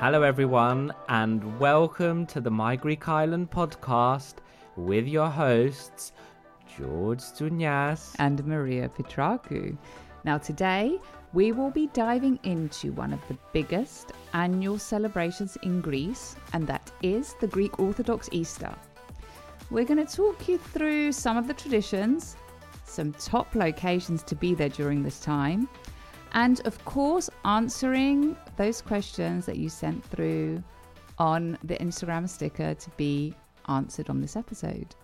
Hello, everyone, and welcome to the My Greek Island podcast with your hosts, George Stunyas. and Maria Petraku. Now, today we will be diving into one of the biggest annual celebrations in Greece, and that is the Greek Orthodox Easter. We're going to talk you through some of the traditions, some top locations to be there during this time, and of course, answering those questions that you sent through on the Instagram sticker to be answered on this episode.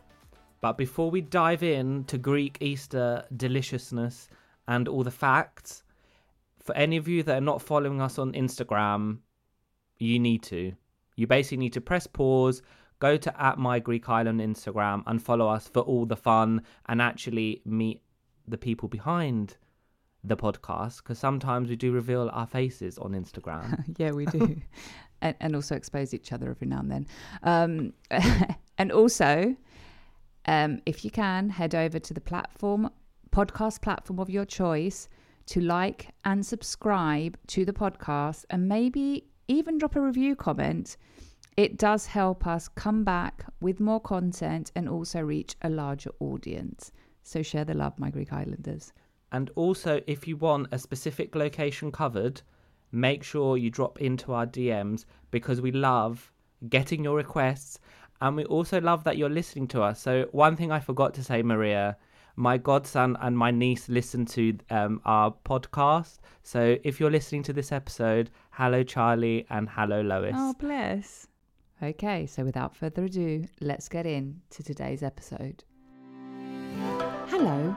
But before we dive in to Greek Easter deliciousness and all the facts, for any of you that are not following us on Instagram, you need to. You basically need to press pause, go to at My Greek Island Instagram, and follow us for all the fun and actually meet the people behind the podcast because sometimes we do reveal our faces on Instagram. yeah, we do. and, and also expose each other every now and then. Um, and also, um, if you can, head over to the platform, podcast platform of your choice to like and subscribe to the podcast and maybe even drop a review comment. It does help us come back with more content and also reach a larger audience. So share the love, my Greek Islanders. And also, if you want a specific location covered, make sure you drop into our DMs because we love getting your requests and we also love that you're listening to us. So, one thing I forgot to say, Maria, my godson and my niece listen to um, our podcast. So, if you're listening to this episode, hello, Charlie, and hello, Lois. Oh, bless. Okay, so without further ado, let's get in to today's episode. Hello,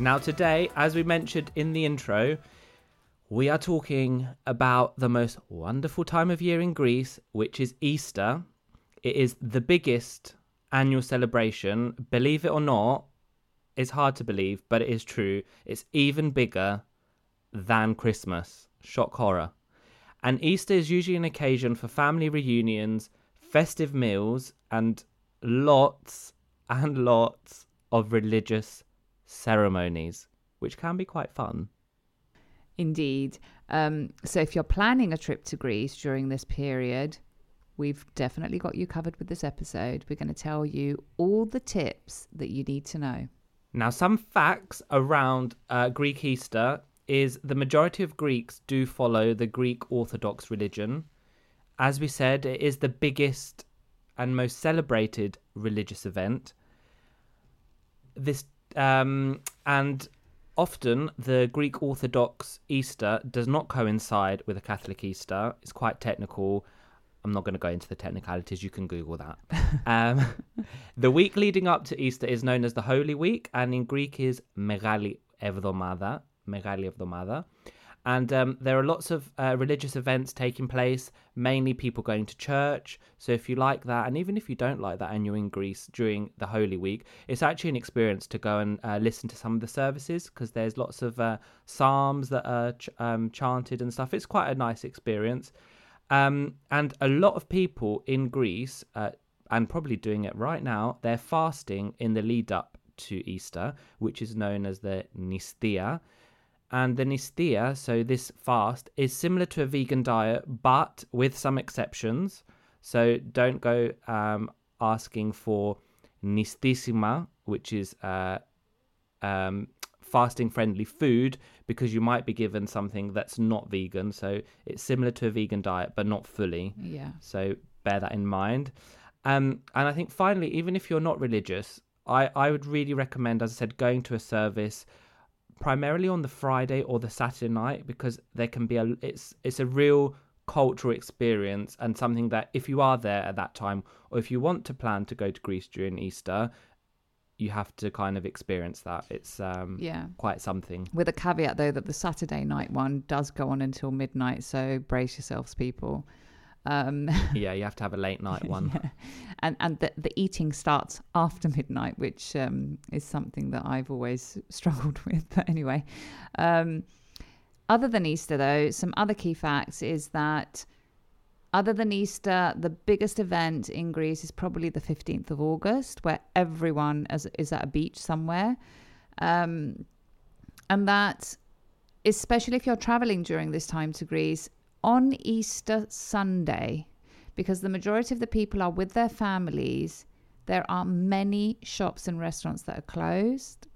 Now, today, as we mentioned in the intro, we are talking about the most wonderful time of year in Greece, which is Easter. It is the biggest annual celebration. Believe it or not, it's hard to believe, but it is true. It's even bigger than Christmas. Shock horror. And Easter is usually an occasion for family reunions, festive meals, and lots and lots of religious ceremonies, which can be quite fun. Indeed. Um, so if you're planning a trip to Greece during this period, we've definitely got you covered with this episode. We're going to tell you all the tips that you need to know. Now, some facts around uh, Greek Easter is the majority of Greeks do follow the Greek Orthodox religion. As we said, it is the biggest and most celebrated religious event. This um, and often the Greek Orthodox Easter does not coincide with a Catholic Easter. It's quite technical. I'm not going to go into the technicalities. You can Google that. um, the week leading up to Easter is known as the Holy Week, and in Greek is Megali Evdomada. Megali Evdomada. And um, there are lots of uh, religious events taking place, mainly people going to church. So if you like that, and even if you don't like that and you're in Greece during the Holy Week, it's actually an experience to go and uh, listen to some of the services because there's lots of uh, psalms that are ch- um, chanted and stuff. It's quite a nice experience. Um, and a lot of people in Greece, uh, and probably doing it right now, they're fasting in the lead up to Easter, which is known as the Nistia. And the Nistia, so this fast, is similar to a vegan diet, but with some exceptions. So don't go um, asking for Nistissima, which is uh, um, fasting friendly food, because you might be given something that's not vegan. So it's similar to a vegan diet, but not fully. Yeah. So bear that in mind. Um, and I think finally, even if you're not religious, I, I would really recommend, as I said, going to a service primarily on the Friday or the Saturday night because there can be a it's it's a real cultural experience and something that if you are there at that time or if you want to plan to go to Greece during Easter you have to kind of experience that it's um Yeah. quite something With a caveat, though, that the Saturday night one does go on until midnight, so brace yourselves, people. Um, yeah you have to have a late night one yeah. And and the, the eating starts after midnight, which um, is something that I've always struggled with. But anyway, um, other than Easter, though, some other key facts is that other than Easter, the biggest event in Greece is probably the 15th of August, where everyone is, is at a beach somewhere. Um, and that, especially if you're traveling during this time to Greece, on Easter Sunday, because the majority of the people are with their families, there are many shops and restaurants that are closed.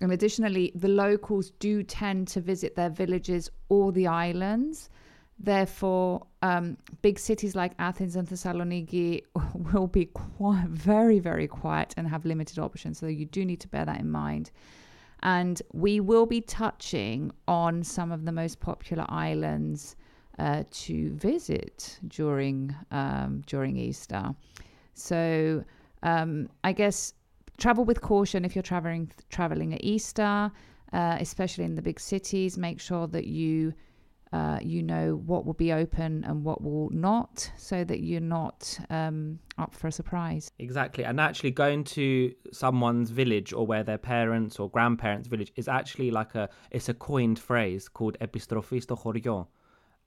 And additionally, the locals do tend to visit their villages or the islands. Therefore, um, big cities like Athens and Thessaloniki will be quite, very, very quiet and have limited options. So you do need to bear that in mind. And we will be touching on some of the most popular islands uh, to visit during um, during Easter. So um, I guess travel with caution if you're traveling traveling at Easter, uh, especially in the big cities. Make sure that you uh, you know what will be open and what will not, so that you're not um, up for a surprise. Exactly. And actually, going to someone's village or where their parents or grandparents' village is actually like a it's a coined phrase called epistrophisto chorion.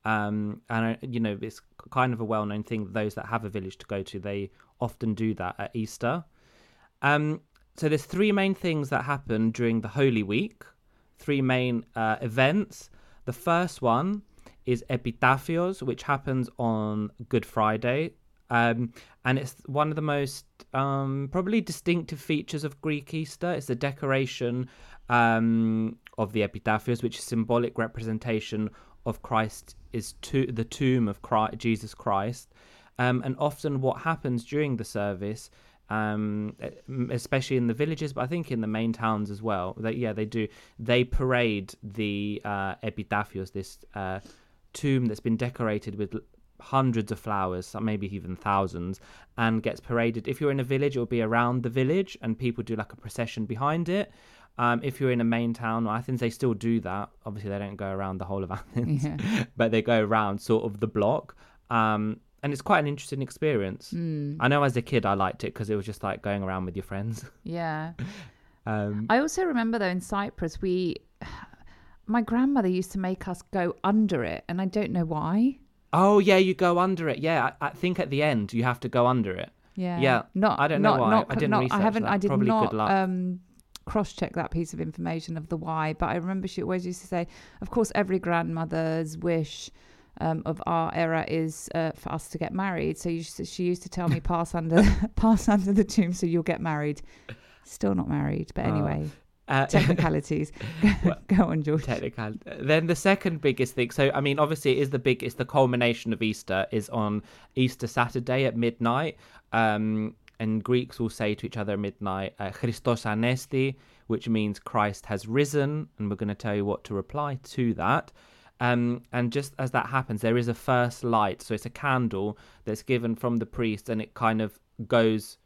Um, and uh, you know it's kind of a well-known thing. Those that have a village to go to, they often do that at Easter. Um, so there's three main things that happen during the Holy Week, three main uh, events the first one is Epitaphios, which happens on Good Friday. Um, and it's one of the most um, probably distinctive features of Greek Easter. It's the decoration um, of the Epitaphios, which is symbolic representation of Christ is to the tomb of Christ, Jesus Christ. Um, and often what happens during the service um, especially in the villages, but I think in the main towns as well. That yeah, they do. They parade the uh, epitaphios, this uh, tomb that's been decorated with hundreds of flowers, maybe even thousands, and gets paraded. If you're in a village, it will be around the village, and people do like a procession behind it. Um, if you're in a main town or Athens, they still do that. Obviously, they don't go around the whole of Athens, Yeah. but they go around sort of the block. Um, and it's quite an interesting experience. Mm. I know as a kid I liked it because it was just like going around with your friends. Yeah. Um, I also remember though in Cyprus, we, my grandmother used to make us go under it, and I don't know why. oh yeah, you go under it. Yeah, I, I think at the end you have to go under it. Yeah. Yeah, Not. I don't know not, why. Not, I didn't not, research I haven't. that. I did Probably not um, cross-check that piece of information of the why, but I remember she always used to say, of course, every grandmother's wish. Um, of our era is uh, for us to get married. So you, she used to tell me pass under pass under the tomb so you'll get married. Still not married, but Oh. anyway, Uh, technicalities. Go on, George. technical. Then the second biggest thing. So I mean, obviously, it is the big. It's the culmination of Easter. Is on Easter Saturday at midnight. Um, and Greeks will say to each other at midnight, uh, "Christos Anesti," which means Christ has risen, and we're going to tell you what to reply to that. Um, and just as that happens, there is a first light. So it's a candle that's given from the priest, and it kind of goes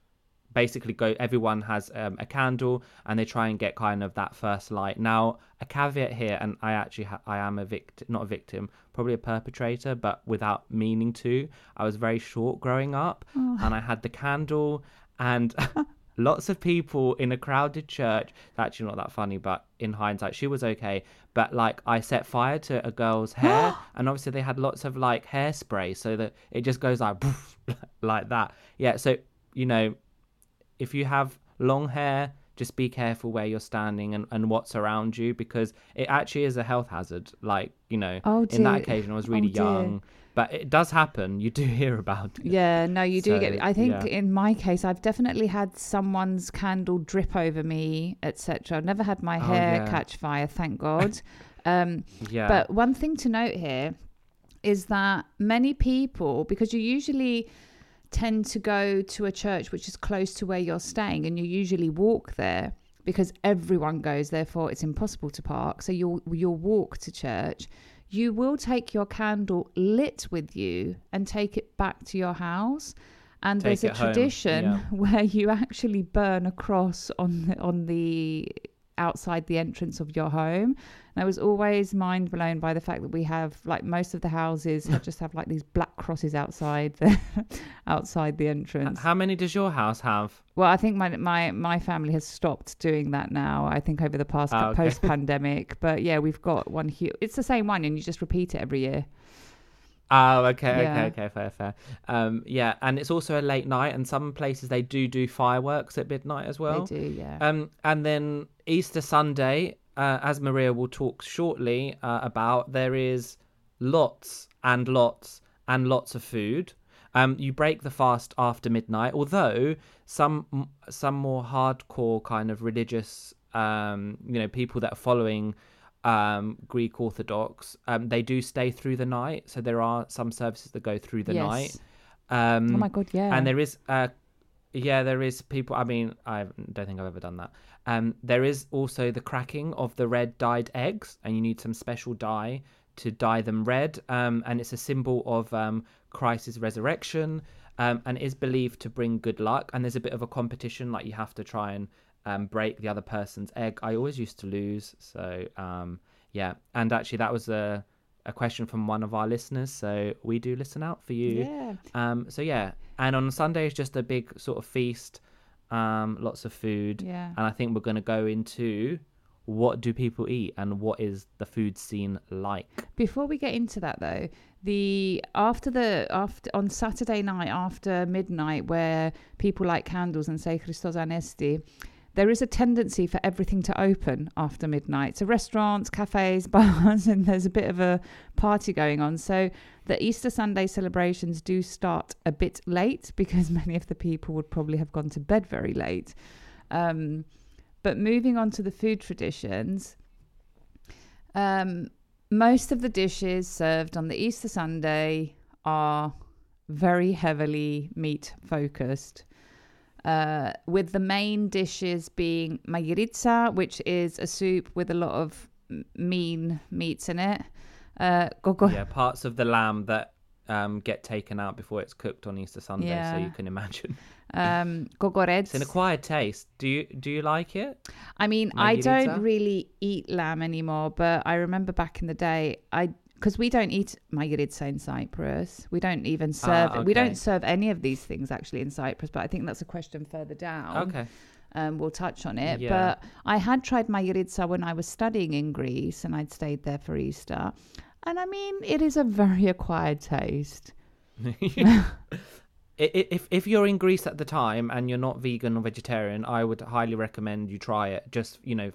basically go everyone has um, a candle and they try and get kind of that first light. Now a caveat here and i actually ha- i am a victim not a victim probably a perpetrator but without meaning to. I was very short growing up and i had the candle and lots of people in a crowded church actually not that funny but in hindsight she was okay but like i set fire to a girl's hair and obviously they had lots of like hairspray so that it just goes like like that yeah so you know if you have long hair, just be careful where you're standing and, and what's around you because it actually is a health hazard. Like, you know, Oh, in that occasion, I was Oh, really dear. young, but it does happen. You do hear about it. Yeah, no, you do So, get. I think yeah. in my case, I've definitely had someone's candle drip over me, etc. I've never had my Oh, hair yeah. catch fire, thank God. um, Yeah. But one thing to note here is that many people, because you usually tend to go to a church which is close to where you're staying, and you usually walk there because everyone goes. Therefore, it's impossible to park. So you'll you'll walk to church. You will take your candle lit with you and take it back to your house. And Take there's a tradition yeah. where you actually burn a cross on the, on the outside the entrance of your home. And I was always mind blown by the fact that we have like most of the houses have just have like these black crosses outside the outside the entrance. How many does your house have? Well, I think my my my family has stopped doing that now. I think over the past Ah, okay. post pandemic, but yeah, we've got one huge. It's the same one, and you just repeat it every year. Oh, okay, Yeah. okay, okay, fair, fair. Um, yeah, and it's also a late night, and some places they do do fireworks at midnight as well. they do, yeah. Um, and then Easter Sunday, uh, as Maria will talk shortly uh, about, there is lots and lots and lots of food. Um, you break the fast after midnight, although some some more hardcore kind of religious, um, you know, people that are following um, Greek Orthodox, um, they do stay through the night. So there are some services that go through the Yes. night. Um, oh my god, yeah. and there is uh yeah there is people i mean i don't think i've ever done that um there is also the cracking of the red dyed eggs and you need some special dye to dye them red um and it's a symbol of um christ's resurrection um and is believed to bring good luck and there's a bit of a competition like you have to try and um break the other person's egg i always used to lose so um yeah and actually that was a a question from one of our listeners so we do listen out for you yeah. um, so yeah, and on Sunday is just a big sort of feast, um, lots of food, Yeah. and I think we're going to go into what do people eat and what is the food scene like. Before we get into that though, the after the after on Saturday night after midnight where people light candles and say Christos Anesti, there is a tendency for everything to open after midnight. So restaurants, cafes, bars, and there's a bit of a party going on. So the Easter Sunday celebrations do start a bit late because many of the people would probably have gone to bed very late. Um, but moving on to the food traditions, um, most of the dishes served on the Easter Sunday are very heavily meat focused. Uh, with the main dishes being magiritsa, which is a soup with a lot of mean meats in it. Uh, gogo- Yeah, parts of the lamb that um, get taken out before it's cooked on Easter Sunday, so you can imagine. um. It's an acquired taste. Do you do you like it? I mean, I don't really eat lamb anymore, but I remember back in the day, I because we don't eat magiritsa in Cyprus. We don't even serve. We okay. don't serve any of these things actually in Cyprus. But I think that's a question further down. Okay. Um, we'll touch on it. Yeah. But I had tried magiritsa when I was studying in Greece, and I'd stayed there for Easter. And I mean, it is a very acquired taste. If if you're in Greece at the time and you're not vegan or vegetarian, I would highly recommend you try it. Just you know,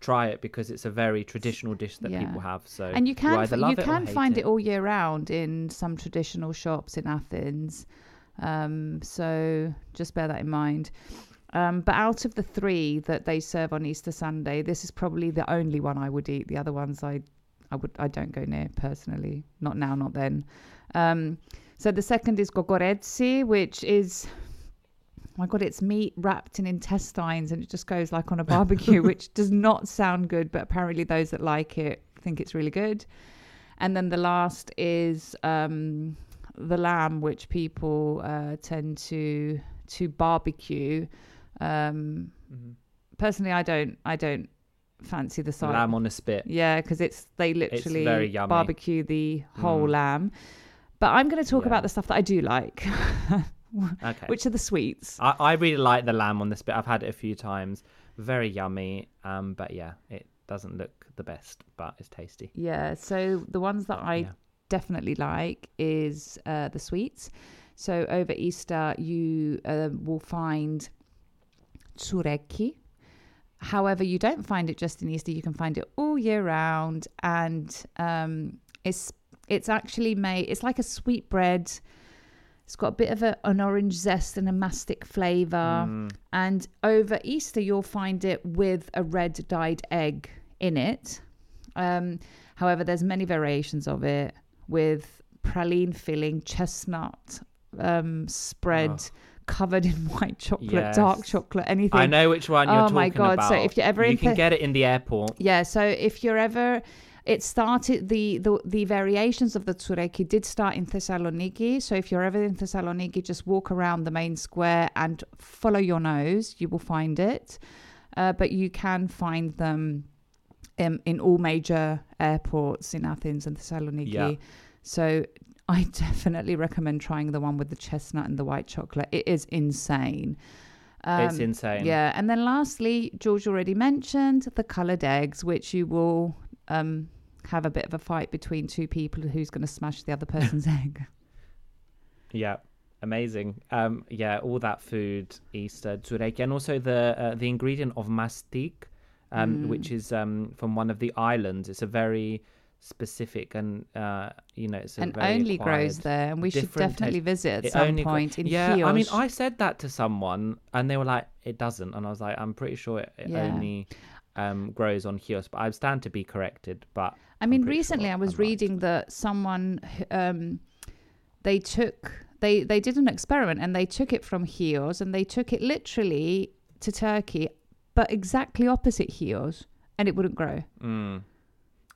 try it because it's a very traditional dish that Yeah. people have. So and you can either f- love you it can find it. it all year round in some traditional shops in Athens. Um, so just bear that in mind. Um, but out of the three that they serve on Easter Sunday, this is probably the only one I would eat. The other ones I, I would I don't go near personally. Not now, not then. Um, so the second is kokoretsi, which is my god, it's meat wrapped in intestines and it just goes like on a barbecue, which does not sound good, but apparently those that like it think it's really good. And then the last is um, the lamb, which people uh, tend to to barbecue. Um, Mm-hmm. Personally, I don't. I don't fancy the sight. Lamb on a spit. Yeah, because it's they literally very barbecue the whole Mm. lamb. But I'm going to talk Yeah. about the stuff that I do like, Okay. which are the sweets. I, I really like the lamb on this bit. I've had it a few times. Very yummy. Um, but yeah, it doesn't look the best, but it's tasty. Yeah, so the ones that I Yeah. definitely like is uh, the sweets. So over Easter, you uh, will find tsoureki. However, you don't find it just in Easter. You can find it all year round, and um, it's it's actually made. It's like a sweet bread. It's got a bit of a, an orange zest and a mastic flavor. Mm. And over Easter, you'll find it with a red dyed egg in it. Um, however, there's many variations of it with praline filling, chestnut um, spread, Oh. covered in white chocolate, dark chocolate, anything. I know which one you're Oh talking my God, about. so if you're ever you in can get it in the airport. Yeah, so if you're ever, it started the the, the variations of the tsoureki did start in Thessaloniki. So if you're ever in Thessaloniki, just walk around the main square and follow your nose. You will find it, uh, but you can find them in, in all major airports in Athens and Thessaloniki. Yeah. So I definitely recommend trying the one with the chestnut and the white chocolate. It is insane. it's Um, insane. yeah, and then lastly, George already mentioned the coloured eggs, which you will um, have a bit of a fight between two people who's going to smash the other person's egg. Yeah, amazing. Um, yeah, all that food, Easter, tsoureki, and also the uh, the ingredient of mastic, um, Mm. which is um, from one of the islands. It's a very specific and uh, you know, it's a and very only grows there, and we should definitely visit at some only gro- point in yeah, I mean, I said that to someone, and they were like, "It doesn't," and I was like, "I'm pretty sure it, it Yeah. only." Um, grows on Chios, but I stand to be corrected. But I mean, recently sure I was I'm right. reading that someone um, they took they they did an experiment and they took it from Chios and they took it literally to Turkey, but exactly opposite Chios, and it wouldn't grow. Mm.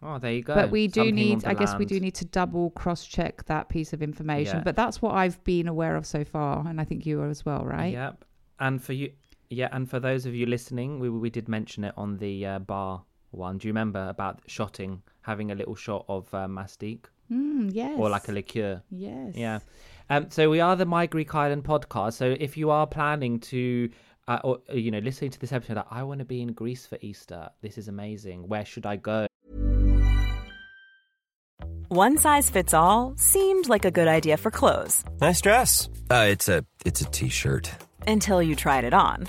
Oh, there you go. But we do Something need, I guess, we do need to double cross check that piece of information. Yeah. But that's what I've been aware of so far, and I think you are as well, right? Yep. And for you, yeah, and for those of you listening, we we did mention it on the uh, bar one. Do you remember about shotting, having a little shot of uh, mastic Mm, yes. or like a liqueur? yes. Yeah. Um, so we are the My Greek Island podcast. So if you are planning to, uh, or uh, you know, listening to this episode, like, I want to be in Greece for Easter. This is amazing. Where should I go? One size fits all seemed like a good idea for clothes Nice dress. Uh, it's a it's a t-shirt. until you tried it on.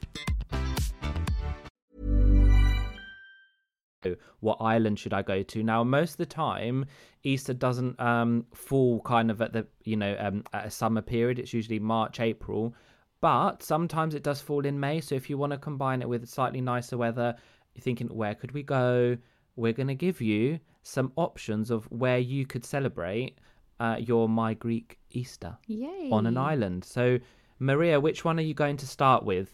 what island should I go to? Now, most of the time, Easter doesn't um, fall kind of at the you know um, at a summer period. It's usually March, April, but sometimes it does fall in May. So if you want to combine it with slightly nicer weather, you're thinking where could we go? We're going to give you some options of where you could celebrate uh, your My Greek Easter Yay. on an island. So, Maria, which one are you going to start with?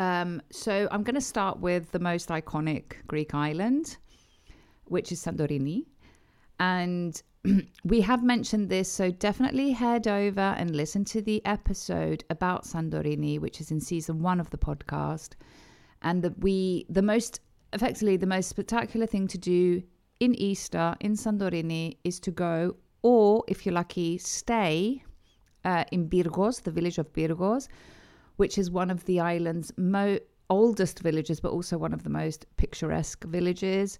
Um, so I'm going to start with the most iconic Greek island, which is Santorini. And we have mentioned this, so definitely head over and listen to the episode about Santorini, which is in season one of the podcast. And that we, the most, effectively, the most spectacular thing to do in Easter in Santorini is to go or if you're lucky, stay uh, in Pyrgos, the village of Pyrgos, which is one of the island's mo- oldest villages, but also one of the most picturesque villages.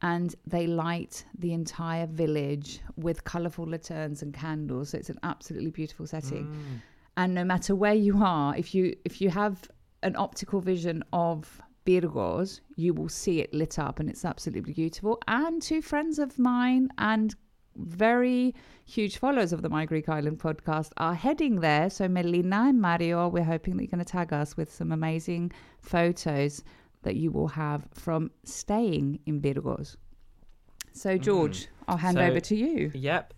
And they light the entire village with colourful lanterns and candles. So it's an absolutely beautiful setting. Mm. And no matter where you are, if you if you have an optical vision of Pyrgos, you will see it lit up, and it's absolutely beautiful. And two friends of mine and very huge followers of the My Greek Island podcast are heading there. So Melina and Mario, we're hoping that you're going to tag us with some amazing photos that you will have from staying in Pyrgos. So George, I'll hand So- over to you. Yep.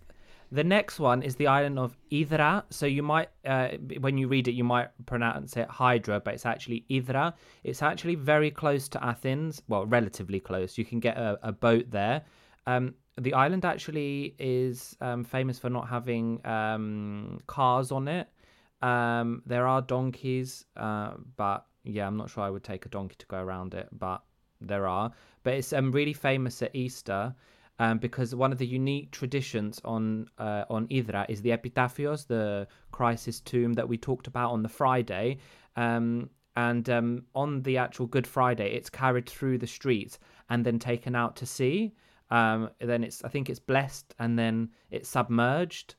The next one is the island of Idra. So you might, uh, when you read it, you might pronounce it Hydra, but it's actually Idra. It's actually very close to Athens. Well, relatively close. You can get a, a boat there. Um, the island actually is um, famous for not having um, cars on it. Um, there are donkeys, uh, but yeah, I'm not sure I would take a donkey to go around it, but there are. But it's um, really famous at Easter um, because one of the unique traditions on uh, on Idra is the epitaphios, the Christ's tomb that we talked about on the Friday. Um, and on the actual Good Friday, it's carried through the streets and then taken out to sea. Um, then it's I think it's blessed and then it's submerged,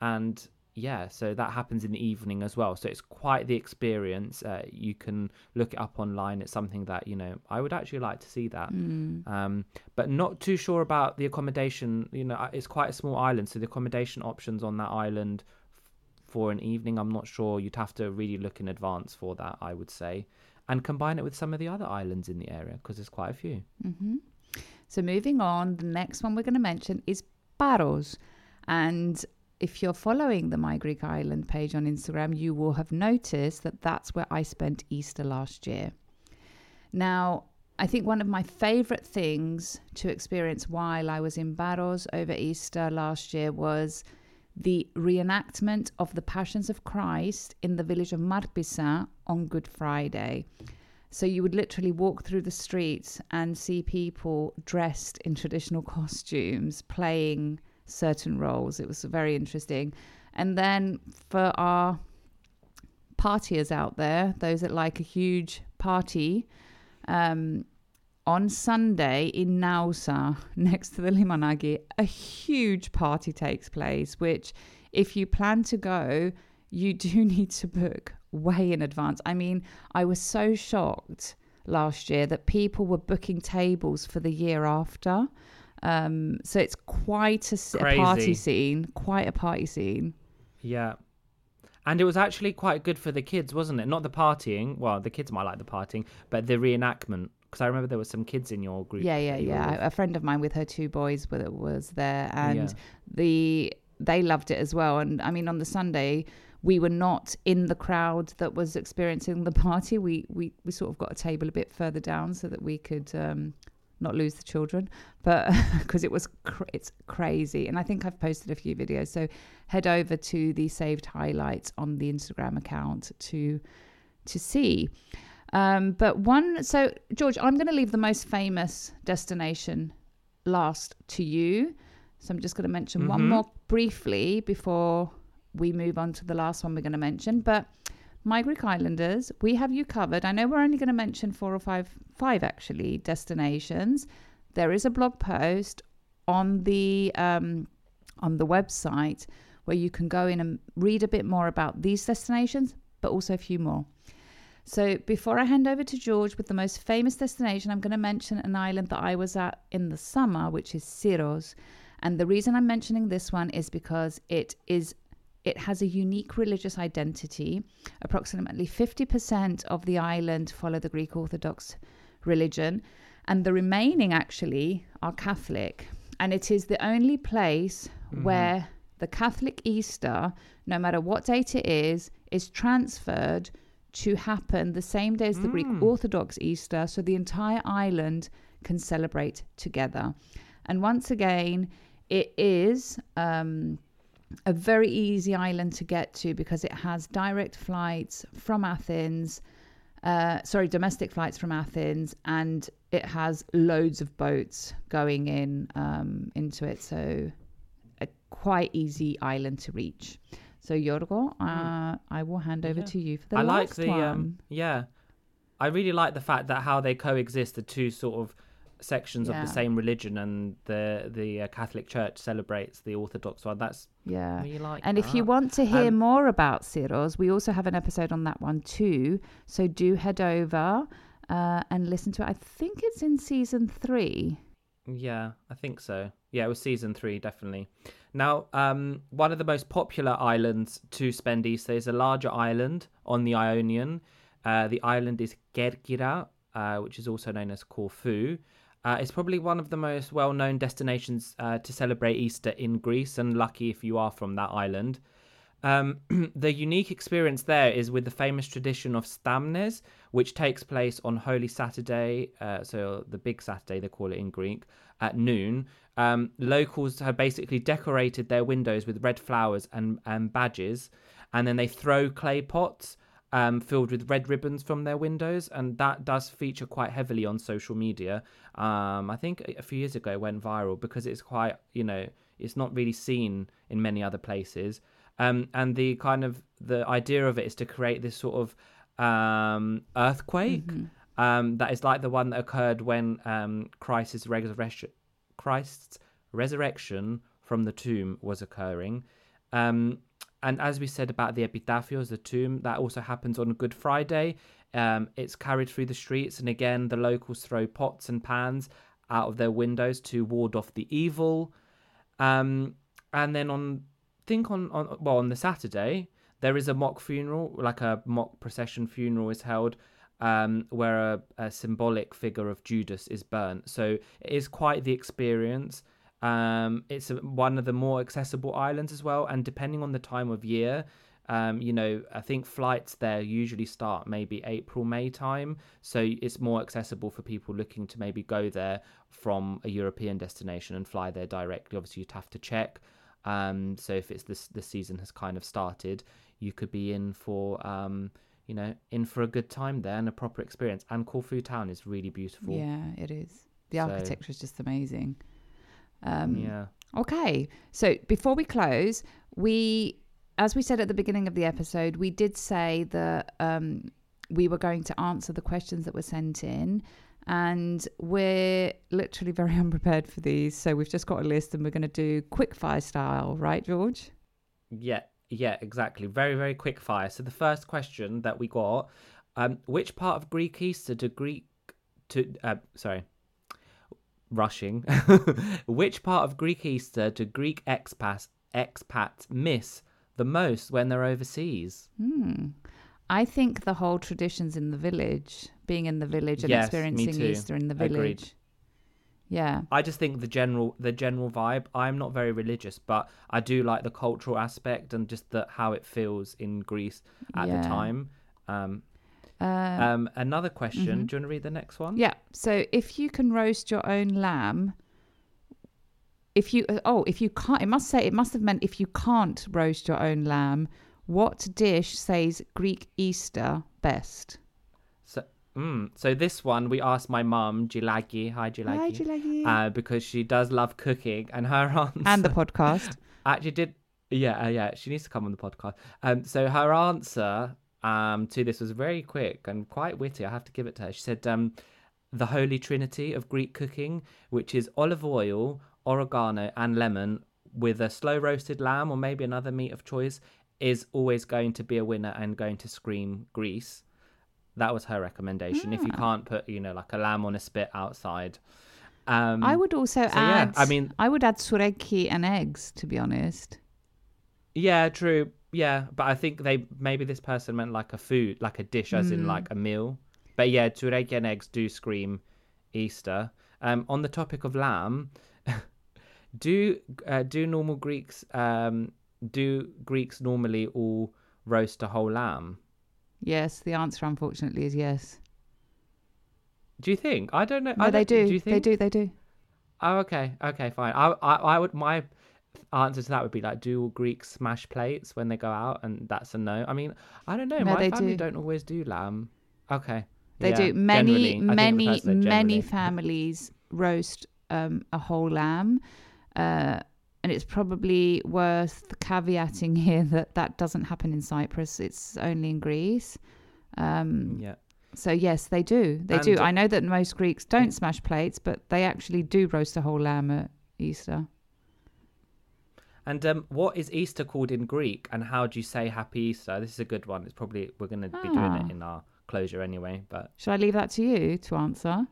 and yeah, so that happens in the evening as well. So it's quite the experience. Uh, you can look it up online. It's something that you know I would actually like to see that, um, but not too sure about the accommodation. You know, it's quite a small island, so the accommodation options on that island for an evening, I'm not sure. You'd have to really look in advance for that, I would say, and combine it with some of the other islands in the area because there's quite a few. So moving on, the next one we're going to mention is Paros. And if you're following the My Greek Island page on Instagram, you will have noticed that that's where I spent Easter last year. Now, I think one of my favorite things to experience while I was in Paros over Easter last year was the reenactment of the Passions of Christ in the village of Marpissa on Good Friday. So you would literally walk through the streets and see people dressed in traditional costumes playing certain roles. It was very interesting. And then for our partiers out there, those that like a huge party, um, on Sunday in Naoussa, next to the Limanagi, a huge party takes place, which if you plan to go, you do need to book way in advance. I mean, I was so shocked last year that people were booking tables for the year after. Um, so it's quite a party scene, quite a party scene. Yeah. And it was actually quite good for the kids, wasn't it? Not the partying. Well, the kids might like the partying, but the reenactment. Because I remember there were some kids in your group. Yeah, yeah, that you were yeah. A friend of mine with her two boys was, was there, and Yeah. the they loved it as well. And I mean, on the Sunday, we were not in the crowd that was experiencing the party. We we we sort of got a table a bit further down so that we could. Um, not lose the children, but because it was cr- it's crazy, and I think I've posted a few videos. So head over to the saved highlights on the Instagram account to to see. Um, but one, so George, I'm going to leave the most famous destination last to you. So I'm just going to mention one Mhm. more briefly before we move on to the last one we're going to mention. But my Greek Islanders, we have you covered. I know we're only going to mention four or five, five actually destinations. There is a blog post on the um, on the website where you can go in and read a bit more about these destinations, but also a few more. So before I hand over to George with the most famous destination, I'm going to mention an island that I was at in the summer, which is Syros. And the reason I'm mentioning this one is because it is it has a unique religious identity. Approximately 50% of the island follow the Greek Orthodox religion, and the remaining actually are Catholic. And it is the only place where the Catholic Easter, no matter what date it is, is transferred to happen the same day as the Greek Orthodox Easter, so the entire island can celebrate together. And once again, it is um, a very easy island to get to because it has direct flights from Athens, uh, sorry, domestic flights from Athens, and it has loads of boats going in um, into it. So a quite easy island to reach. So Yorgo, uh, I will hand over Yeah. to you for the I last like the one. um yeah. I really like the fact that how they coexist the two sort of sections of the same religion and the the uh, Catholic Church celebrates the Orthodox one. That's Yeah. really like and if you want to hear Um, more about Syros, we also have an episode on that one too. So do head over uh, and listen to it. I think it's in season three. Yeah, I think so. Yeah, it was season three, definitely. Now, um, one of the most popular islands to spend Easter is a larger island on the Ionian. Uh, the island is Kerkyra, uh, which is also known as Corfu. Uh, it's probably one of the most well-known destinations uh, to celebrate Easter in Greece, and lucky if you are from that island. Um, the unique experience there is with the famous tradition of Stamnes, which takes place on Holy Saturday, uh, so the big Saturday they call it in Greek, at noon. Um, locals have basically decorated their windows with red flowers and, and badges, and then they throw clay pots um, filled with red ribbons from their windows, and that does feature quite heavily on social media. Um, I think a few years ago it went viral because it's quite, you know, it's not really seen in many other places. Um, and the kind of the idea of it is to create this sort of um, earthquake um, that is like the one that occurred when um, Christ's resurrection, Christ's resurrection from the tomb was occurring. Um, and as we said about the epitaphios, the tomb, that also happens on Good Friday. Um, it's carried through the streets, and again, the locals throw pots and pans out of their windows to ward off the evil. Um, and then on, think on, on well on the Saturday there is a mock funeral, like a mock procession funeral is held, um, where a, a symbolic figure of Judas is burnt. So it is quite the experience. Um, it's a, one of the more accessible islands as well, and depending on the time of year, um, you know, I think flights there usually start maybe April, May time. So it's more accessible for people looking to maybe go there from a European destination and fly there directly. Obviously, you'd have to check. Um, so if it's this the season has kind of started, you could be in for um, you know, in for a good time there and a proper experience. And Corfu town is really beautiful. Yeah, it is. The So- architecture is just amazing. Um, Yeah. Okay, so before we close, we, as we said at the beginning of the episode, we did say that um, we were going to answer the questions that were sent in, and we're literally very unprepared for these. So we've just got a list, and we're going to do quick fire style, right, George? Yeah, yeah, exactly. Very, very quick fire. So the first question that we got, um, which part of Greek Easter do Greek to uh, sorry, rushing. which part of Greek Easter do Greek expats expats miss the most when they're overseas? Hmm. I think the whole traditions in the village, being in the village and Yes, experiencing. Easter in the Agreed. village. Yeah. I just think the general the general vibe. I'm not very religious, but I do like the cultural aspect and just the how it feels in Greece at Yeah. the time. Um, Uh, um, another question. mhm. Do you want to read the next one? Yeah. So if you can roast your own lamb, if you uh, oh if you can't, it must say it must have meant if you can't roast your own lamb, what dish says Greek Easter best? So, mm, so this one we asked my mum, Gilagi. Hi, Gilagi. Hi, Gilagi. Uh, because she does love cooking, and her answer And the podcast. actually did. Yeah, uh, yeah. She needs to come on the podcast. Um, so her answer um to this was very quick and quite witty. I have to give it to her. She said, um, the holy trinity of Greek cooking, which is olive oil, oregano, and lemon, with a slow roasted lamb or maybe another meat of choice, is always going to be a winner and going to scream Greece. That was her recommendation. If you Ah. can't put, you know, like a lamb on a spit outside. Um, I would also so, yeah, add. I mean, I would add tsoureki and eggs. To be honest. Yeah, true. Yeah, but I think they maybe this person meant like a food, like a dish, as in Mm. like a meal. But yeah, turek and eggs do scream Easter. Um, on the topic of lamb, do uh, do normal Greeks um do Greeks normally all roast a whole lamb? Yes, the answer unfortunately is yes. Do you think? I don't know. No, I they don't- do. you They do. They do. Oh, okay, okay, fine. I, I, I would. My answer to that would be like, do all Greeks smash plates when they go out? And that's a no. I mean, I don't know. No, my they family do. not always do lamb. Okay. They Yeah, do. Many, generally. I think the many, many families roast um, a whole lamb. Uh, and it's probably worth caveating here that that doesn't happen in Cyprus. It's only in Greece. Um, Yeah. so yes, they do. They do. And- I know that most Greeks don't smash plates, but they actually do roast a whole lamb at Easter. And um, what is Easter called in Greek, and how do you say Happy Easter? This is a good one. It's probably we're going to be doing Ah. it in our closure anyway. But Should I leave that to you to answer?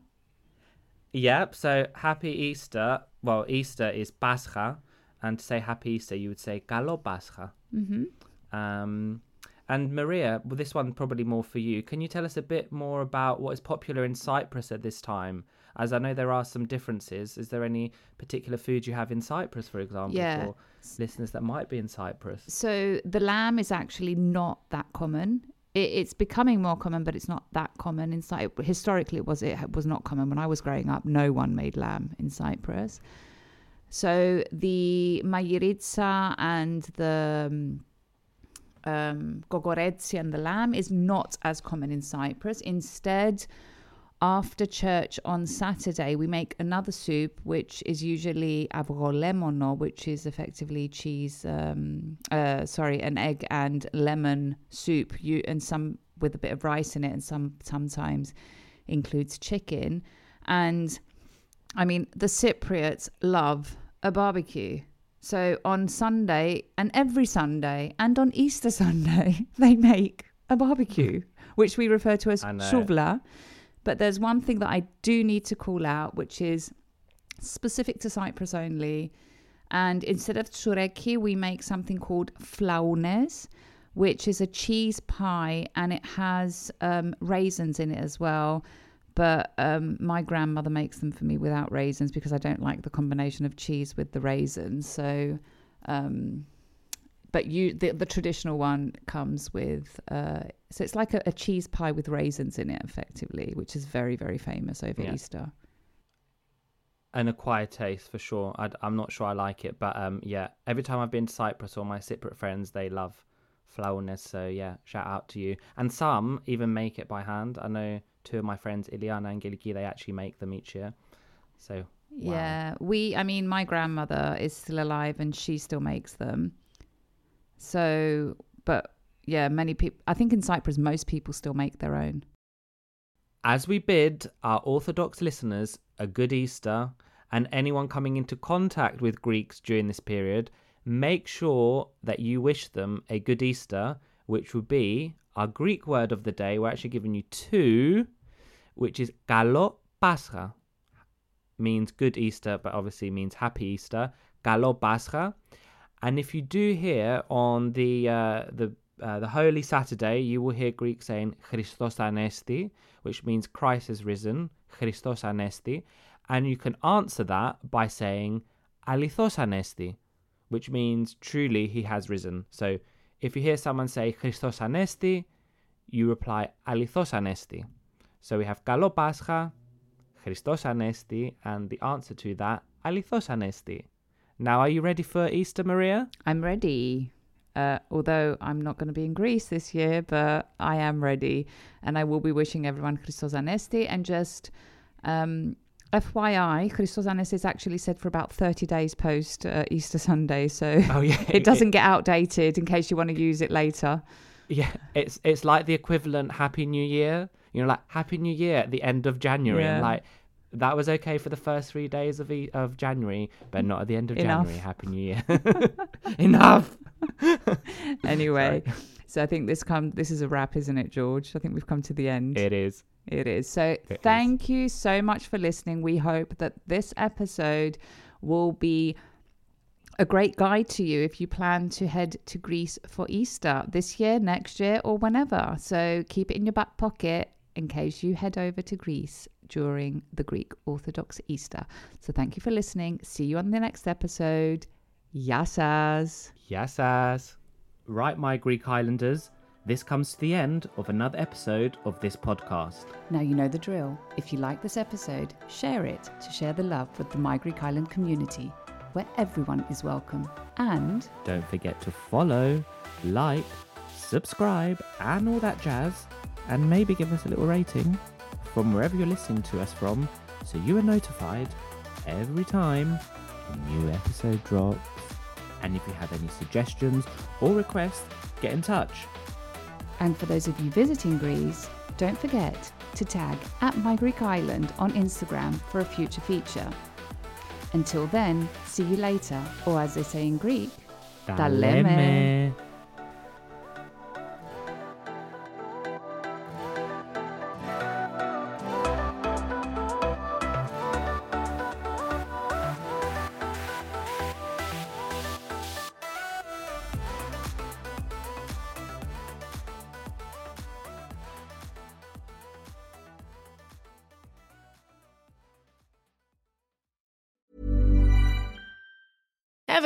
yep. So Happy Easter. Well, Easter is Pascha, and to say Happy Easter, you would say Kalo Pascha. Mm-hmm. Um, and Maria, well, this one probably more for you. Can you tell us a bit more about what is popular in Cyprus at this time? As I know there are some differences. Is there any particular food you have in Cyprus, for example, Yeah. for listeners that might be in Cyprus? So the lamb is actually not that common. It, it's becoming more common, but it's not that common in Cyprus. Historically, it was it was not common when I was growing up. No one made lamb in Cyprus. So the magiritsa and the um, um, kokoretsi and the lamb is not as common in Cyprus. Instead, after church on Saturday, we make another soup, which is usually avgolemono, which is effectively cheese, um, uh, sorry, an egg and lemon soup, you and some with a bit of rice in it, and some sometimes includes chicken. And I mean, the Cypriots love a barbecue. So on Sunday and every Sunday and on Easter Sunday, they make a barbecue, which we refer to as souvla. But there's one thing that I do need to call out, which is specific to Cyprus only. And instead of tsoureki, we make something called flaounes, which is a cheese pie and it has um, raisins in it as well. But um, my grandmother makes them for me without raisins because I don't like the combination of cheese with the raisins. So, um, but you the, the traditional one comes with uh, so it's like a, a cheese pie with raisins in it, effectively, which is very very famous over Yeah. Easter. an acquired taste for sure. I, am not sure I like it, but um, yeah. Every time I've been to Cyprus, all my Cypriot friends they love flaounes. So yeah, shout out to you. And some even make it by hand. I know two of my friends, Iliana and Giliki, they actually make them each year. So wow. Yeah, we. I mean, my grandmother is still alive and she still makes them. So, but yeah, many people. I think in Cyprus, most people still make their own. As we bid our Orthodox listeners a good Easter and anyone coming into contact with Greeks during this period, make sure that you wish them a good Easter, which would be our Greek word of the day. We're actually giving you two, which is Kalo Pascha. Means good Easter, but obviously means happy Easter. Kalo Pascha. And if you do hear on the uh, the uh, the Holy Saturday, you will hear Greeks saying Christos Anesti, which means Christ has risen, Christos Anesti, and you can answer that by saying Alithos Anesti, which means truly he has risen. So if you hear someone say Christos Anesti, you reply Alithos Anesti. So we have Kalo Pascha, Christos Anesti, and the answer to that Alithos Anesti. Now, are you ready for Easter, Maria? I'm ready. Uh, although I'm not going to be in Greece this year, but I am ready, and I will be wishing everyone Christos Anesti. And just um, FYI, Christos Anesti is actually said for about 30 days post uh, Easter Sunday, so Oh yeah, it doesn't get outdated in case you want to use it later. Yeah, it's it's like the equivalent Happy New Year. You know, like Happy New Year at the end of January. And like that was okay for the first three days of e- of January, but mm. not at the end of Enough. January. Happy New Year. Enough. Anyway, Sorry. so I think this come this is a wrap, isn't it, George? I think we've come to the end. It is. It is. So is. thank you so much for listening. We hope that this episode will be a great guide to you if you plan to head to Greece for Easter this year, next year, or whenever. So keep it in your back pocket in case you head over to Greece during the Greek Orthodox Easter. So thank you for listening. See you on the next episode. Yassas. Yassas. Right, my Greek Islanders. This comes to the end of another episode of this podcast. Now you know the drill. If you like this episode, share it to share the love with the My Greek Island community, where everyone is welcome. And Don't forget to follow, like, subscribe, and all that jazz. And maybe give us a little rating from wherever you're listening to us from so you are notified every time a new episode drops. And if you have any suggestions or requests, get in touch. And for those of you visiting Greece, don't forget to tag at My Greek Island on Instagram for a future feature. Until then, see you later, or as they say in Greek, Τα